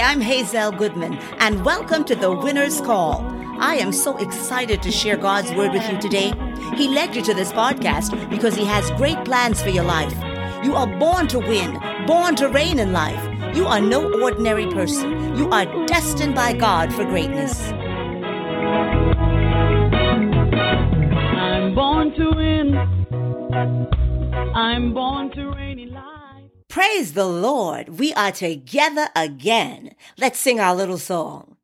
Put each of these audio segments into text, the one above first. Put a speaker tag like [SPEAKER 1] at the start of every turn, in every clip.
[SPEAKER 1] I'm Hazelle Goodman, and welcome to the Winner's Call. I am so excited to share God's word with you today. He led you to this podcast because He has great plans for your life. You are born to win, born to reign in life. You are no ordinary person. You are destined by God for greatness.
[SPEAKER 2] I'm born to win. I'm born to reign.
[SPEAKER 1] Praise the Lord. We are together again. Let's sing our little song.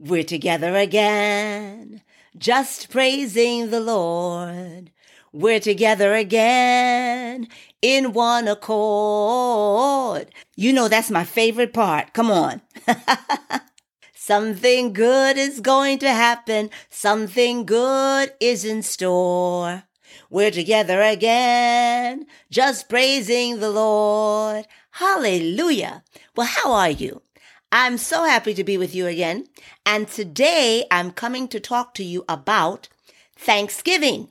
[SPEAKER 1] We're together again, just praising the Lord. We're together again in one accord. You know, that's my favorite part. Come on. Something good is going to happen. Something good is in store. We're together again, just praising the Lord. Hallelujah. Well, how are you? I'm so happy to be with you again. And today I'm coming to talk to you about Thanksgiving,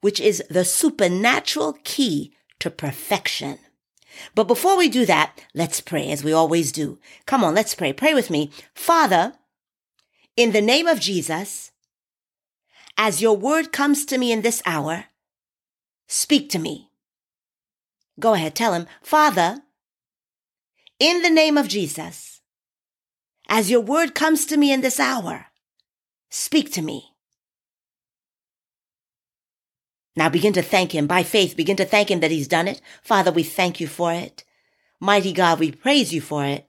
[SPEAKER 1] which is the supernatural key to perfection. But before we do that, let's pray as we always do. Come on, let's pray. Pray with me. Father, in the name of Jesus, as your word comes to me in this hour, Speak to me. Go ahead, tell him, Father, in the name of Jesus, as your word comes to me in this hour, speak to me. Now begin to thank him by faith. Begin to thank him that he's done it. Father, we thank you for it. Mighty God, we praise you for it.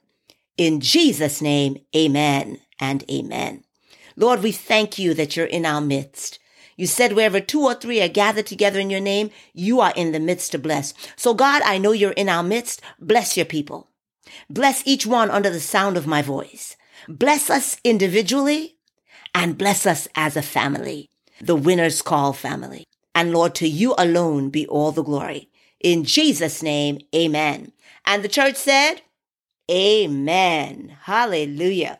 [SPEAKER 1] In Jesus' name, amen and amen. Lord, we thank you that you're in our midst. You said wherever two or three are gathered together in your name, you are in the midst to bless. So God, I know you're in our midst. Bless your people. Bless each one under the sound of my voice. Bless us individually and bless us as a family, the winner's call family. And Lord, to you alone be all the glory. In Jesus' name, amen. And the church said, Amen. Hallelujah.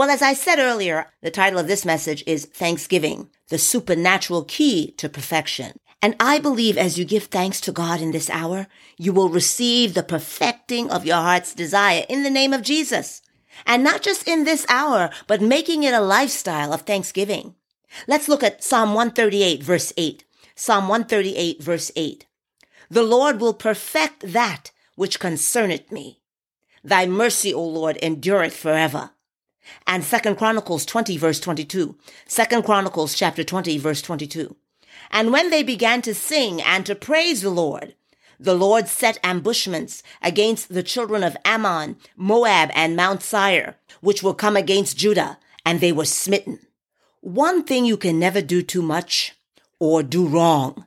[SPEAKER 1] Well, as I said earlier, the title of this message is Thanksgiving, the supernatural key to perfection. And I believe as you give thanks to God in this hour, you will receive the perfecting of your heart's desire in the name of Jesus. And not just in this hour, but making it a lifestyle of thanksgiving. Let's look at Psalm 138 verse 8. Psalm 138 verse 8. The Lord will perfect that which concerneth me. Thy mercy, O Lord, endureth forever and Second Chronicles 20 verse 22. Second Chronicles chapter 20 verse 22. And when they began to sing and to praise the Lord, the Lord set ambushments against the children of Ammon, Moab, and Mount Seir, which will come against Judah, and they were smitten. One thing you can never do too much or do wrong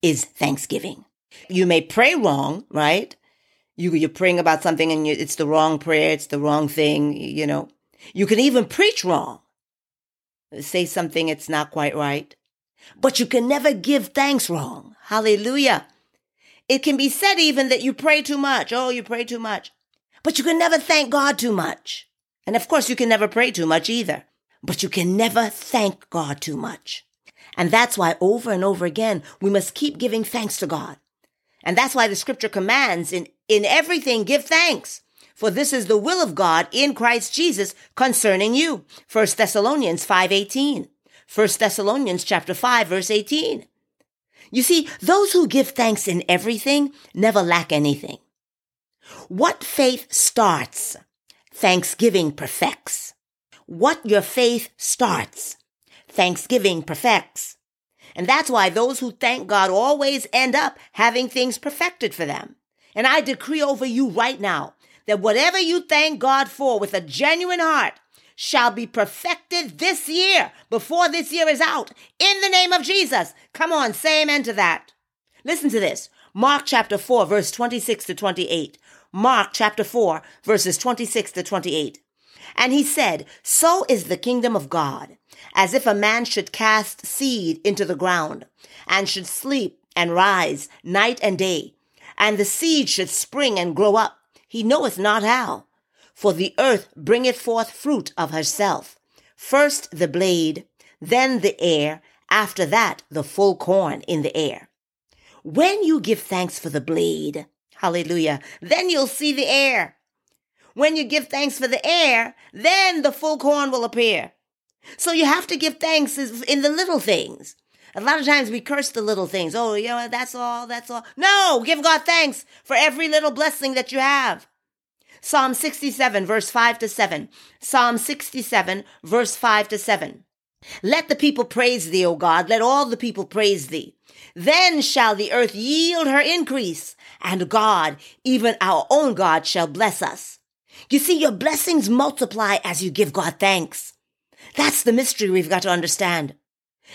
[SPEAKER 1] is thanksgiving. You may pray wrong, right? You, you're praying about something and you, it's the wrong prayer, it's the wrong thing, you know. You can even preach wrong, say something it's not quite right, but you can never give thanks wrong. Hallelujah. It can be said even that you pray too much. Oh, you pray too much. But you can never thank God too much. And of course, you can never pray too much either. But you can never thank God too much. And that's why over and over again, we must keep giving thanks to God. And that's why the scripture commands in, in everything, give thanks for this is the will of God in Christ Jesus concerning you. 1 Thessalonians 5:18. 1 Thessalonians chapter 5 verse 18. You see, those who give thanks in everything never lack anything. What faith starts, thanksgiving perfects. What your faith starts, thanksgiving perfects. And that's why those who thank God always end up having things perfected for them. And I decree over you right now that whatever you thank God for with a genuine heart shall be perfected this year before this year is out in the name of Jesus. Come on, say amen to that. Listen to this. Mark chapter 4, verse 26 to 28. Mark chapter 4, verses 26 to 28. And he said, So is the kingdom of God, as if a man should cast seed into the ground, and should sleep and rise night and day, and the seed should spring and grow up he knoweth not how. For the earth bringeth forth fruit of herself. First the blade, then the ear, after that the full corn in the air. When you give thanks for the blade, hallelujah, then you'll see the air. when you give thanks for the air, then the full corn will appear. So you have to give thanks in the little things. A lot of times we curse the little things. Oh, you know, that's all, that's all. No, give God thanks for every little blessing that you have. Psalm 67, verse 5 to 7. Psalm 67, verse 5 to 7. Let the people praise thee, O God. Let all the people praise thee. Then shall the earth yield her increase, and God, even our own God, shall bless us. You see, your blessings multiply as you give God thanks. That's the mystery we've got to understand.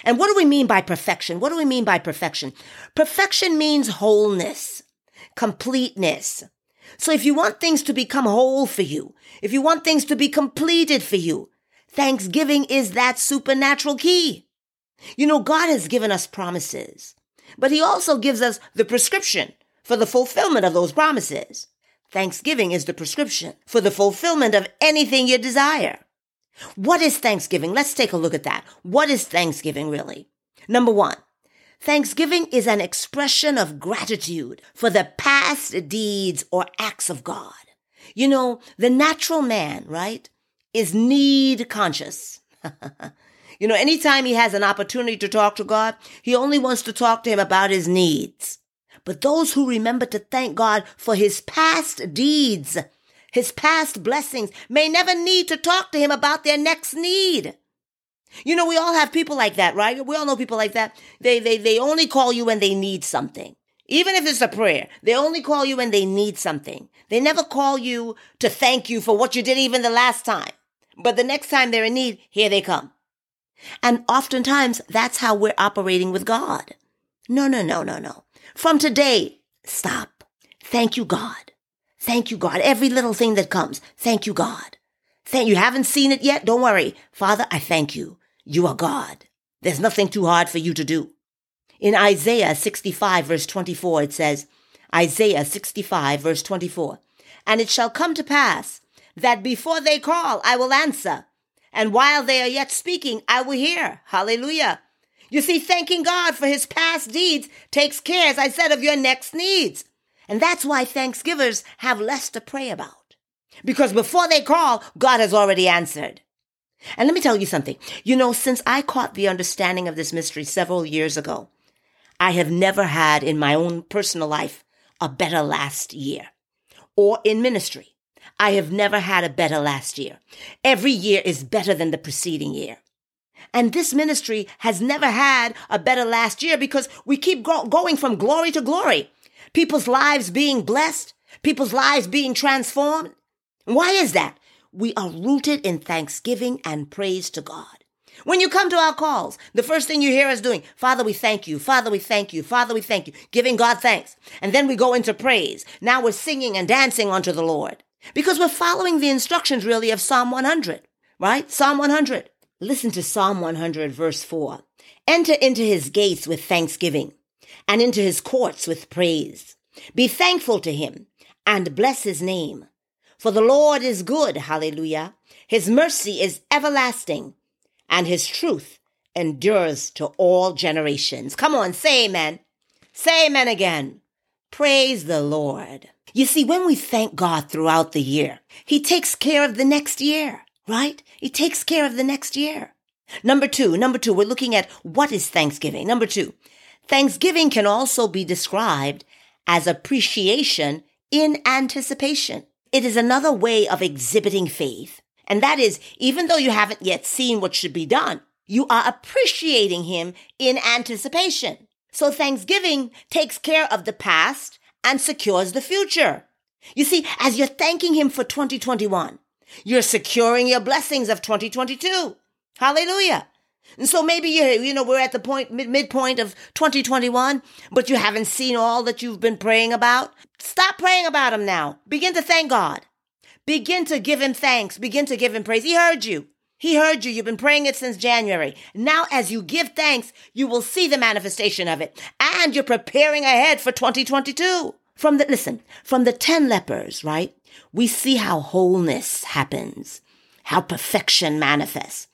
[SPEAKER 1] And what do we mean by perfection? What do we mean by perfection? Perfection means wholeness, completeness. So if you want things to become whole for you, if you want things to be completed for you, thanksgiving is that supernatural key. You know, God has given us promises, but he also gives us the prescription for the fulfillment of those promises. Thanksgiving is the prescription for the fulfillment of anything you desire. What is Thanksgiving? Let's take a look at that. What is Thanksgiving really? Number one, Thanksgiving is an expression of gratitude for the past deeds or acts of God. You know, the natural man, right, is need conscious. you know, anytime he has an opportunity to talk to God, he only wants to talk to him about his needs. But those who remember to thank God for his past deeds, his past blessings, may never need to talk to him about their next need. You know, we all have people like that, right? We all know people like that. They, they, they only call you when they need something. Even if it's a prayer, they only call you when they need something. They never call you to thank you for what you did even the last time. But the next time they're in need, here they come. And oftentimes that's how we're operating with God. No, no, no, no, no. From today, stop. Thank you, God. Thank you, God. Every little thing that comes. Thank you, God. Thank you. Haven't seen it yet? Don't worry. Father, I thank you. You are God. There's nothing too hard for you to do. In Isaiah 65 verse 24, it says, Isaiah 65 verse 24, and it shall come to pass that before they call, I will answer. And while they are yet speaking, I will hear. Hallelujah. You see, thanking God for his past deeds takes care, as I said, of your next needs. And that's why thanksgivers have less to pray about. Because before they call, God has already answered. And let me tell you something. You know, since I caught the understanding of this mystery several years ago, I have never had in my own personal life a better last year or in ministry. I have never had a better last year. Every year is better than the preceding year. And this ministry has never had a better last year because we keep go- going from glory to glory. People's lives being blessed, people's lives being transformed. Why is that? We are rooted in thanksgiving and praise to God. When you come to our calls, the first thing you hear us doing, Father, we thank you. Father, we thank you. Father, we thank you. Giving God thanks. And then we go into praise. Now we're singing and dancing unto the Lord because we're following the instructions really of Psalm 100, right? Psalm 100. Listen to Psalm 100 verse 4. Enter into his gates with thanksgiving and into his courts with praise. Be thankful to him and bless his name. For the Lord is good. Hallelujah. His mercy is everlasting and his truth endures to all generations. Come on, say amen. Say amen again. Praise the Lord. You see, when we thank God throughout the year, He takes care of the next year, right? He takes care of the next year. Number two, number two, we're looking at what is Thanksgiving. Number two, Thanksgiving can also be described as appreciation in anticipation. It is another way of exhibiting faith. And that is, even though you haven't yet seen what should be done, you are appreciating Him in anticipation. So Thanksgiving takes care of the past and secures the future. You see, as you're thanking Him for 2021, you're securing your blessings of 2022. Hallelujah. And so maybe you you know we're at the point mid, midpoint of 2021, but you haven't seen all that you've been praying about. Stop praying about them now. Begin to thank God. Begin to give him thanks. Begin to give him praise. He heard you. He heard you. You've been praying it since January. Now, as you give thanks, you will see the manifestation of it. And you're preparing ahead for 2022. From the, listen, from the 10 lepers, right? We see how wholeness happens, how perfection manifests.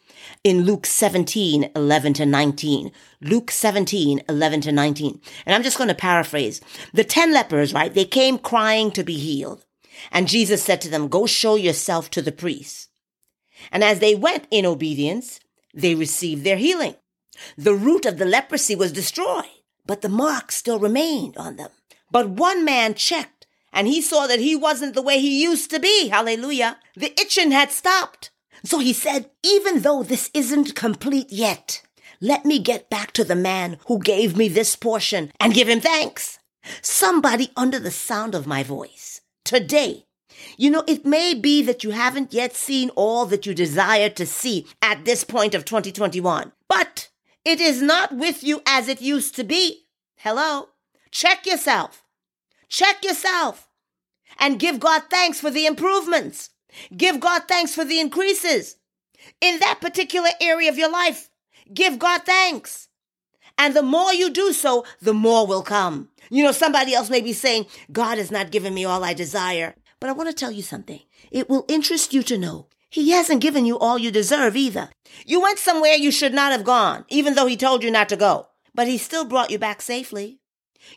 [SPEAKER 1] In Luke 17, 11 to 19. Luke 17, 11 to 19. And I'm just going to paraphrase. The 10 lepers, right? They came crying to be healed. And Jesus said to them, Go show yourself to the priests. And as they went in obedience, they received their healing. The root of the leprosy was destroyed, but the mark still remained on them. But one man checked and he saw that he wasn't the way he used to be. Hallelujah. The itching had stopped. So he said, even though this isn't complete yet, let me get back to the man who gave me this portion and give him thanks. Somebody under the sound of my voice today. You know, it may be that you haven't yet seen all that you desire to see at this point of 2021, but it is not with you as it used to be. Hello? Check yourself. Check yourself and give God thanks for the improvements. Give God thanks for the increases. In that particular area of your life, give God thanks. And the more you do so, the more will come. You know, somebody else may be saying, God has not given me all I desire. But I want to tell you something. It will interest you to know he hasn't given you all you deserve either. You went somewhere you should not have gone, even though he told you not to go. But he still brought you back safely.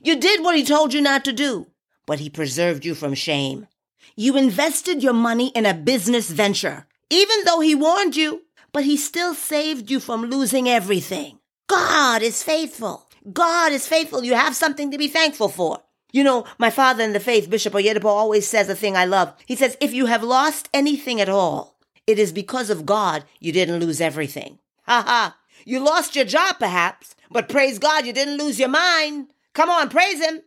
[SPEAKER 1] You did what he told you not to do, but he preserved you from shame. You invested your money in a business venture, even though he warned you, but he still saved you from losing everything. God is faithful. God is faithful. You have something to be thankful for. You know, my father in the faith, Bishop Oyedepo, always says a thing I love. He says, if you have lost anything at all, it is because of God you didn't lose everything. Ha ha. You lost your job perhaps, but praise God you didn't lose your mind. Come on, praise Him.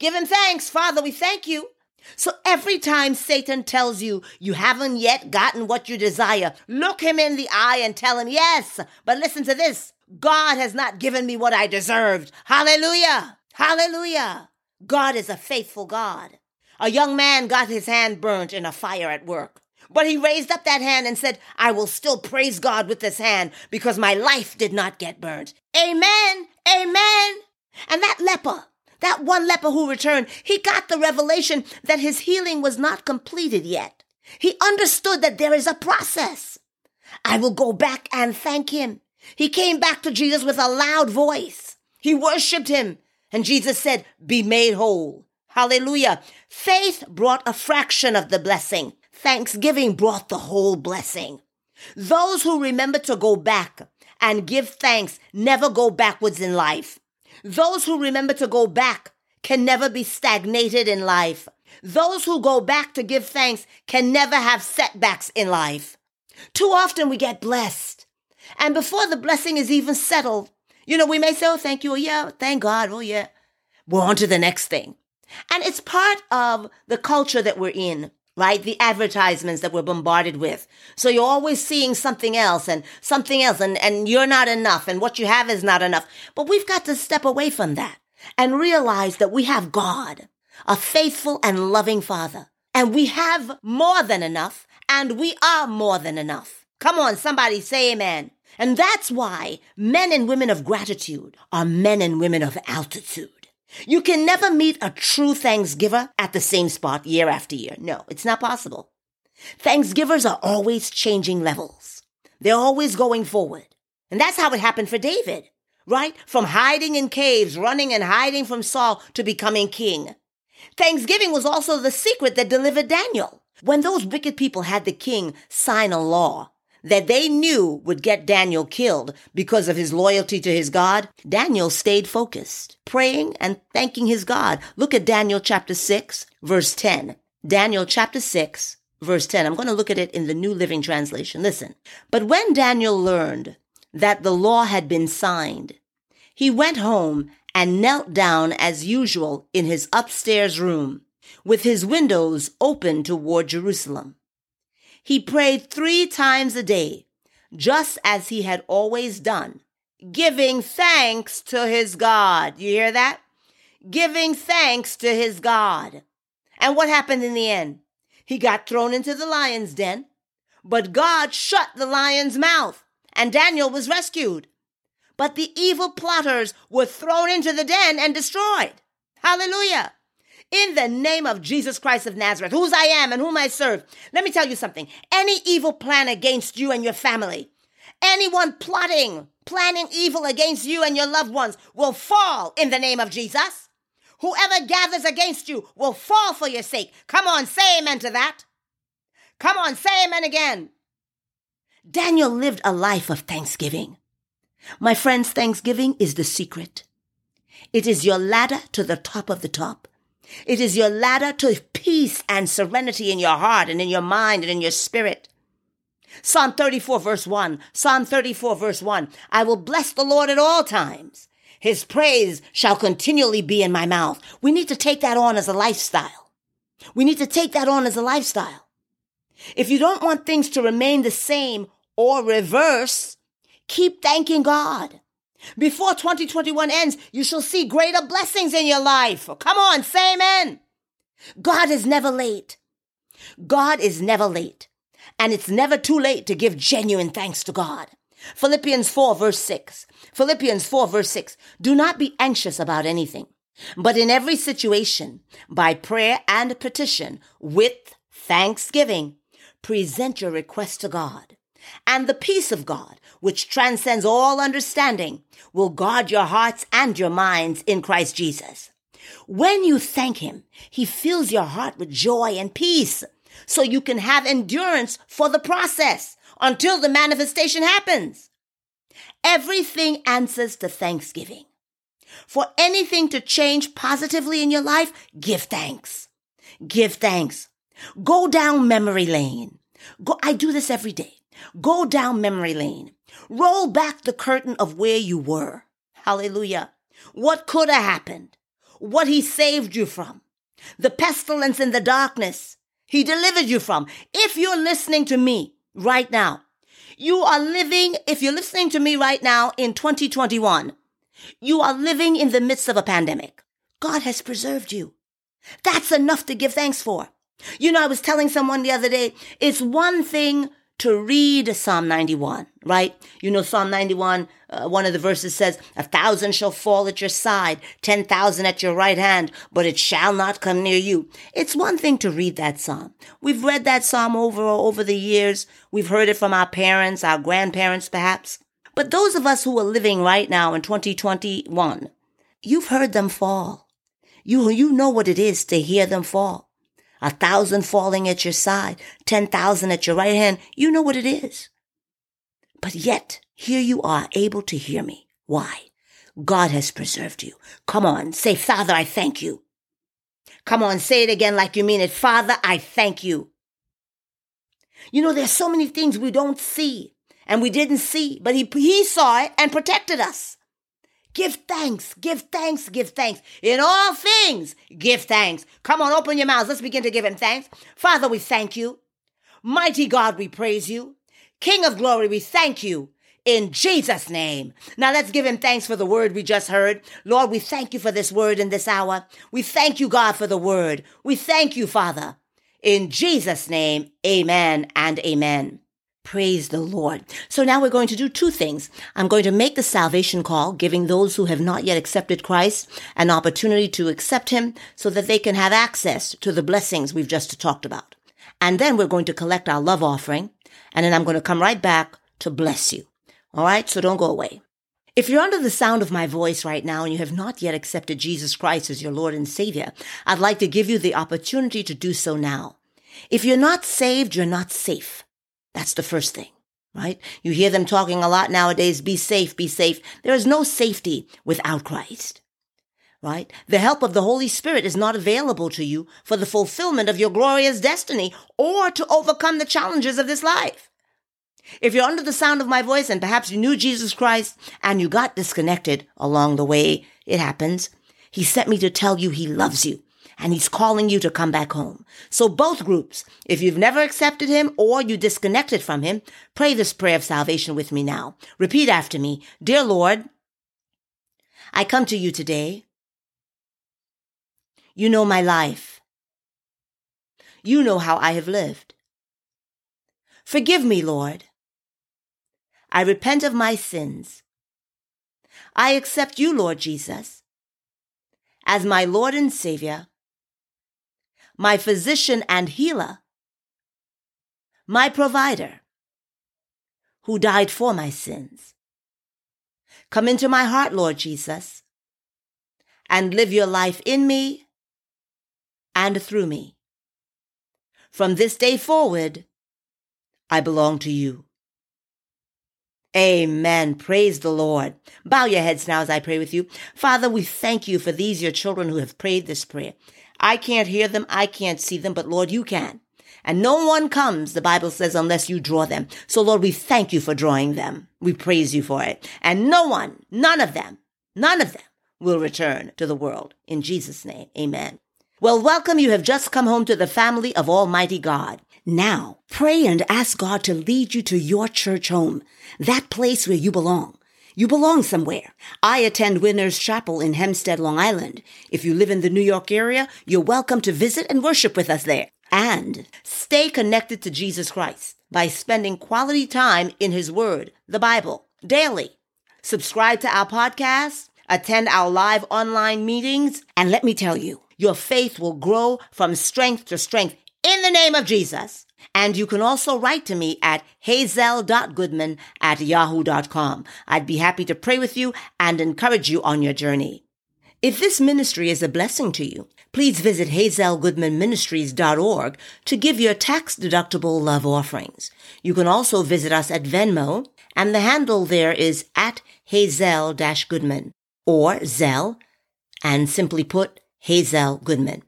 [SPEAKER 1] Give Him thanks. Father, we thank you. So every time Satan tells you you haven't yet gotten what you desire, look him in the eye and tell him, yes, but listen to this. God has not given me what I deserved. Hallelujah. Hallelujah. God is a faithful God. A young man got his hand burnt in a fire at work. But he raised up that hand and said, I will still praise God with this hand because my life did not get burnt. Amen. Amen. And that leper, that one leper who returned, he got the revelation that his healing was not completed yet. He understood that there is a process. I will go back and thank him. He came back to Jesus with a loud voice. He worshiped him. And Jesus said, Be made whole. Hallelujah. Faith brought a fraction of the blessing. Thanksgiving brought the whole blessing. Those who remember to go back and give thanks never go backwards in life. Those who remember to go back can never be stagnated in life. Those who go back to give thanks can never have setbacks in life. Too often we get blessed. And before the blessing is even settled, you know, we may say, oh, thank you. Oh, yeah, thank God. Oh, yeah. We're on to the next thing. And it's part of the culture that we're in, right? The advertisements that we're bombarded with. So you're always seeing something else and something else, and, and you're not enough, and what you have is not enough. But we've got to step away from that and realize that we have God, a faithful and loving Father, and we have more than enough, and we are more than enough. Come on, somebody say amen. And that's why men and women of gratitude are men and women of altitude. You can never meet a true Thanksgiver at the same spot year after year. No, it's not possible. Thanksgivers are always changing levels. They're always going forward. And that's how it happened for David, right? From hiding in caves, running and hiding from Saul to becoming king. Thanksgiving was also the secret that delivered Daniel. When those wicked people had the king sign a law that they knew would get Daniel killed because of his loyalty to his God, Daniel stayed focused, praying and thanking his God. Look at Daniel chapter 6, verse 10. Daniel chapter 6, verse 10. I'm going to look at it in the New Living Translation. Listen. But when Daniel learned that the law had been signed, he went home and knelt down as usual in his upstairs room with his windows open toward Jerusalem. He prayed three times a day, just as he had always done, giving thanks to his God. You hear that? Giving thanks to his God. And what happened in the end? He got thrown into the lion's den, but God shut the lion's mouth, and Daniel was rescued. But the evil plotters were thrown into the den and destroyed. Hallelujah in the name of Jesus Christ of Nazareth, whose I am and whom I serve. Let me tell you something. Any evil plan against you and your family, anyone plotting, planning evil against you and your loved ones will fall in the name of Jesus. Whoever gathers against you will fall for your sake. Come on, say amen to that. Come on, say amen again. Daniel lived a life of thanksgiving. My friends, thanksgiving is the secret. It is your ladder to the top of the top. It is your ladder to peace and serenity in your heart and in your mind and in your spirit. Psalm 34 verse 1. Psalm 34 verse 1. I will bless the Lord at all times. His praise shall continually be in my mouth. We need to take that on as a lifestyle. We need to take that on as a lifestyle. If you don't want things to remain the same or reverse, keep thanking God. Before 2021 ends, you shall see greater blessings in your life. Come on, say amen. God is never late. God is never late. And it's never too late to give genuine thanks to God. Philippians 4 verse 6. Philippians 4 verse 6. Do not be anxious about anything, but in every situation, by prayer and petition, with thanksgiving, present your request to God. And the peace of God, which transcends all understanding, will guard your hearts and your minds in Christ Jesus. When you thank Him, He fills your heart with joy and peace so you can have endurance for the process until the manifestation happens. Everything answers to thanksgiving. For anything to change positively in your life, give thanks. Give thanks. Go down memory lane. Go, I do this every day. Go down memory lane. Roll back the curtain of where you were. Hallelujah. What could have happened? What he saved you from. The pestilence in the darkness he delivered you from. If you're listening to me right now, you are living, if you're listening to me right now in 2021, you are living in the midst of a pandemic. God has preserved you. That's enough to give thanks for. You know, I was telling someone the other day, it's one thing to read Psalm 91, right? You know, Psalm 91, uh, one of the verses says, A thousand shall fall at your side, 10,000 at your right hand, but it shall not come near you. It's one thing to read that psalm. We've read that psalm over over the years. We've heard it from our parents, our grandparents, perhaps. But those of us who are living right now in 2021, you've heard them fall. You, you know what it is to hear them fall a thousand falling at your side, 10,000 at your right hand. You know what it is. But yet, here you are able to hear me. Why? God has preserved you. Come on, say, Father, I thank you. Come on, say it again like you mean it. Father, I thank you. You know, there's so many things we don't see and we didn't see, but he, he saw it and protected us. Give thanks, give thanks, give thanks. In all things, give thanks. Come on, open your mouths. Let's begin to give him thanks. Father, we thank you. Mighty God, we praise you. King of glory, we thank you. In Jesus' name. Now let's give him thanks for the word we just heard. Lord, we thank you for this word in this hour. We thank you, God, for the word. We thank you, Father. In Jesus' name, amen and amen. Praise the Lord. So now we're going to do two things. I'm going to make the salvation call, giving those who have not yet accepted Christ an opportunity to accept Him so that they can have access to the blessings we've just talked about. And then we're going to collect our love offering. And then I'm going to come right back to bless you. All right. So don't go away. If you're under the sound of my voice right now and you have not yet accepted Jesus Christ as your Lord and Savior, I'd like to give you the opportunity to do so now. If you're not saved, you're not safe. That's the first thing, right? You hear them talking a lot nowadays be safe, be safe. There is no safety without Christ, right? The help of the Holy Spirit is not available to you for the fulfillment of your glorious destiny or to overcome the challenges of this life. If you're under the sound of my voice and perhaps you knew Jesus Christ and you got disconnected along the way, it happens. He sent me to tell you he loves you and he's calling you to come back home. So both groups, if you've never accepted him or you disconnected from him, pray this prayer of salvation with me now. Repeat after me. Dear Lord, I come to you today. You know my life. You know how I have lived. Forgive me, Lord. I repent of my sins. I accept you, Lord Jesus, as my Lord and Savior my physician and healer, my provider, who died for my sins. Come into my heart, Lord Jesus, and live your life in me and through me. From this day forward, I belong to you. Amen. Praise the Lord. Bow your heads now as I pray with you. Father, we thank you for these, your children who have prayed this prayer. I can't hear them. I can't see them, but Lord, you can. And no one comes, the Bible says, unless you draw them. So Lord, we thank you for drawing them. We praise you for it. And no one, none of them, none of them will return to the world. In Jesus' name, amen. Well, welcome. You have just come home to the family of Almighty God. Now, pray and ask God to lead you to your church home, that place where you belong. You belong somewhere. I attend Winners Chapel in Hempstead, Long Island. If you live in the New York area, you're welcome to visit and worship with us there. And stay connected to Jesus Christ by spending quality time in His Word, the Bible, daily. Subscribe to our podcast, attend our live online meetings, and let me tell you, your faith will grow from strength to strength in the name of Jesus. And you can also write to me at hazelle.goodman at yahoo.com. I'd be happy to pray with you and encourage you on your journey. If this ministry is a blessing to you, please visit hazellegoodmanministries.org to give your tax-deductible love offerings. You can also visit us at Venmo, and the handle there is at hazelle-goodman or Zelle, and simply put, Hazelle Goodman.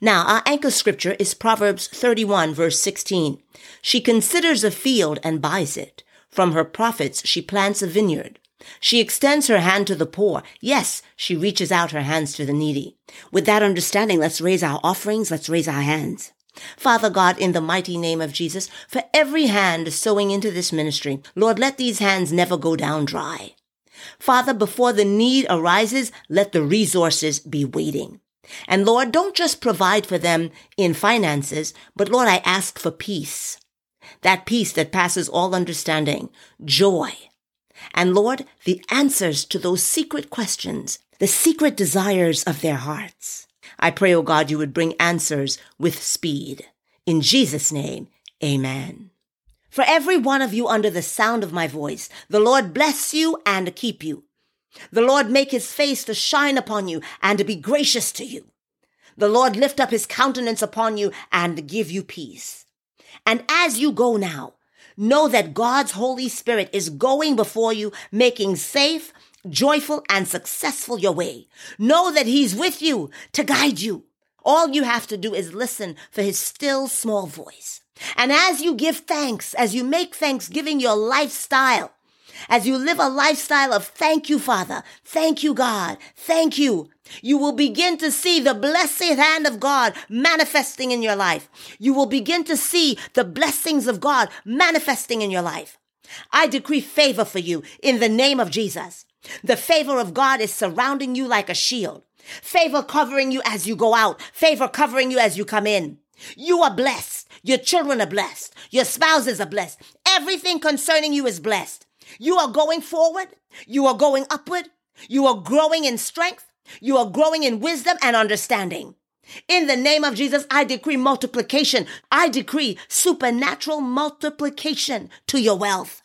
[SPEAKER 1] Now, our anchor scripture is Proverbs 31 verse 16. She considers a field and buys it. From her profits, she plants a vineyard. She extends her hand to the poor. Yes, she reaches out her hands to the needy. With that understanding, let's raise our offerings. Let's raise our hands. Father God, in the mighty name of Jesus, for every hand sowing into this ministry, Lord, let these hands never go down dry. Father, before the need arises, let the resources be waiting. And Lord, don't just provide for them in finances, but Lord, I ask for peace. That peace that passes all understanding, joy. And Lord, the answers to those secret questions, the secret desires of their hearts. I pray, O oh God, you would bring answers with speed. In Jesus' name, amen. For every one of you under the sound of my voice, the Lord bless you and keep you. The Lord make his face to shine upon you and to be gracious to you. The Lord lift up his countenance upon you and give you peace. And as you go now, know that God's Holy Spirit is going before you, making safe, joyful, and successful your way. Know that he's with you to guide you. All you have to do is listen for his still small voice. And as you give thanks, as you make thanksgiving your lifestyle, as you live a lifestyle of thank you, Father, thank you, God, thank you, you will begin to see the blessed hand of God manifesting in your life. You will begin to see the blessings of God manifesting in your life. I decree favor for you in the name of Jesus. The favor of God is surrounding you like a shield. Favor covering you as you go out. Favor covering you as you come in. You are blessed. Your children are blessed. Your spouses are blessed. Everything concerning you is blessed. You are going forward. You are going upward. You are growing in strength. You are growing in wisdom and understanding. In the name of Jesus, I decree multiplication. I decree supernatural multiplication to your wealth.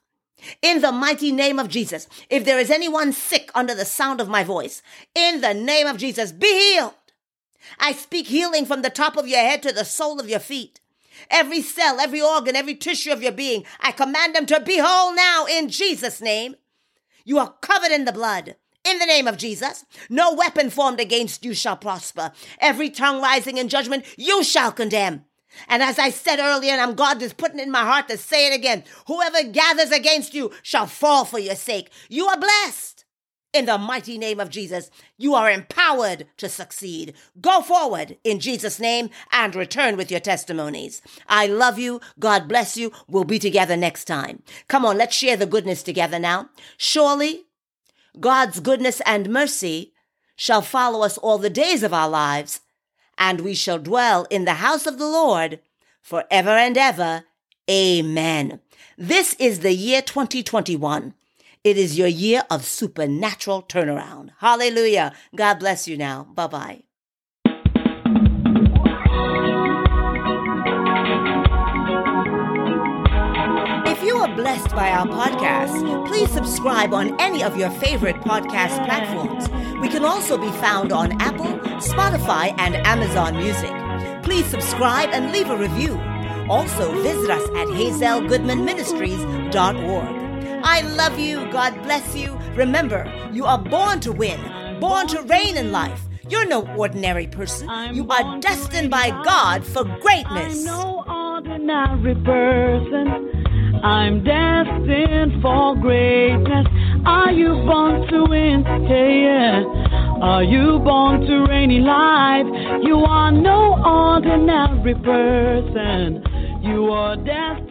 [SPEAKER 1] In the mighty name of Jesus, if there is anyone sick under the sound of my voice, in the name of Jesus, be healed. I speak healing from the top of your head to the sole of your feet. Every cell, every organ, every tissue of your being, I command them to be whole now in Jesus' name. You are covered in the blood. In the name of Jesus, no weapon formed against you shall prosper. Every tongue rising in judgment, you shall condemn. And as I said earlier, and I'm God is putting it in my heart to say it again, whoever gathers against you shall fall for your sake. You are blessed. In the mighty name of Jesus, you are empowered to succeed. Go forward in Jesus' name and return with your testimonies. I love you. God bless you. We'll be together next time. Come on, let's share the goodness together now. Surely, God's goodness and mercy shall follow us all the days of our lives, and we shall dwell in the house of the Lord forever and ever. Amen. This is the year 2021. It is your year of supernatural turnaround. Hallelujah. God bless you now. Bye bye. If you are blessed by our podcast, please subscribe on any of your favorite podcast platforms. We can also be found on Apple, Spotify, and Amazon Music. Please subscribe and leave a review. Also, visit us at hazellegoodmanministries.org. I love you. God bless you. Remember, you are born to win, born to reign in life. You're no ordinary person. You are destined by God for greatness.
[SPEAKER 2] I'm no ordinary person. I'm destined for greatness. Are you born to win? Hey, yeah. Are you born to reign in life? You are no ordinary person. You are destined.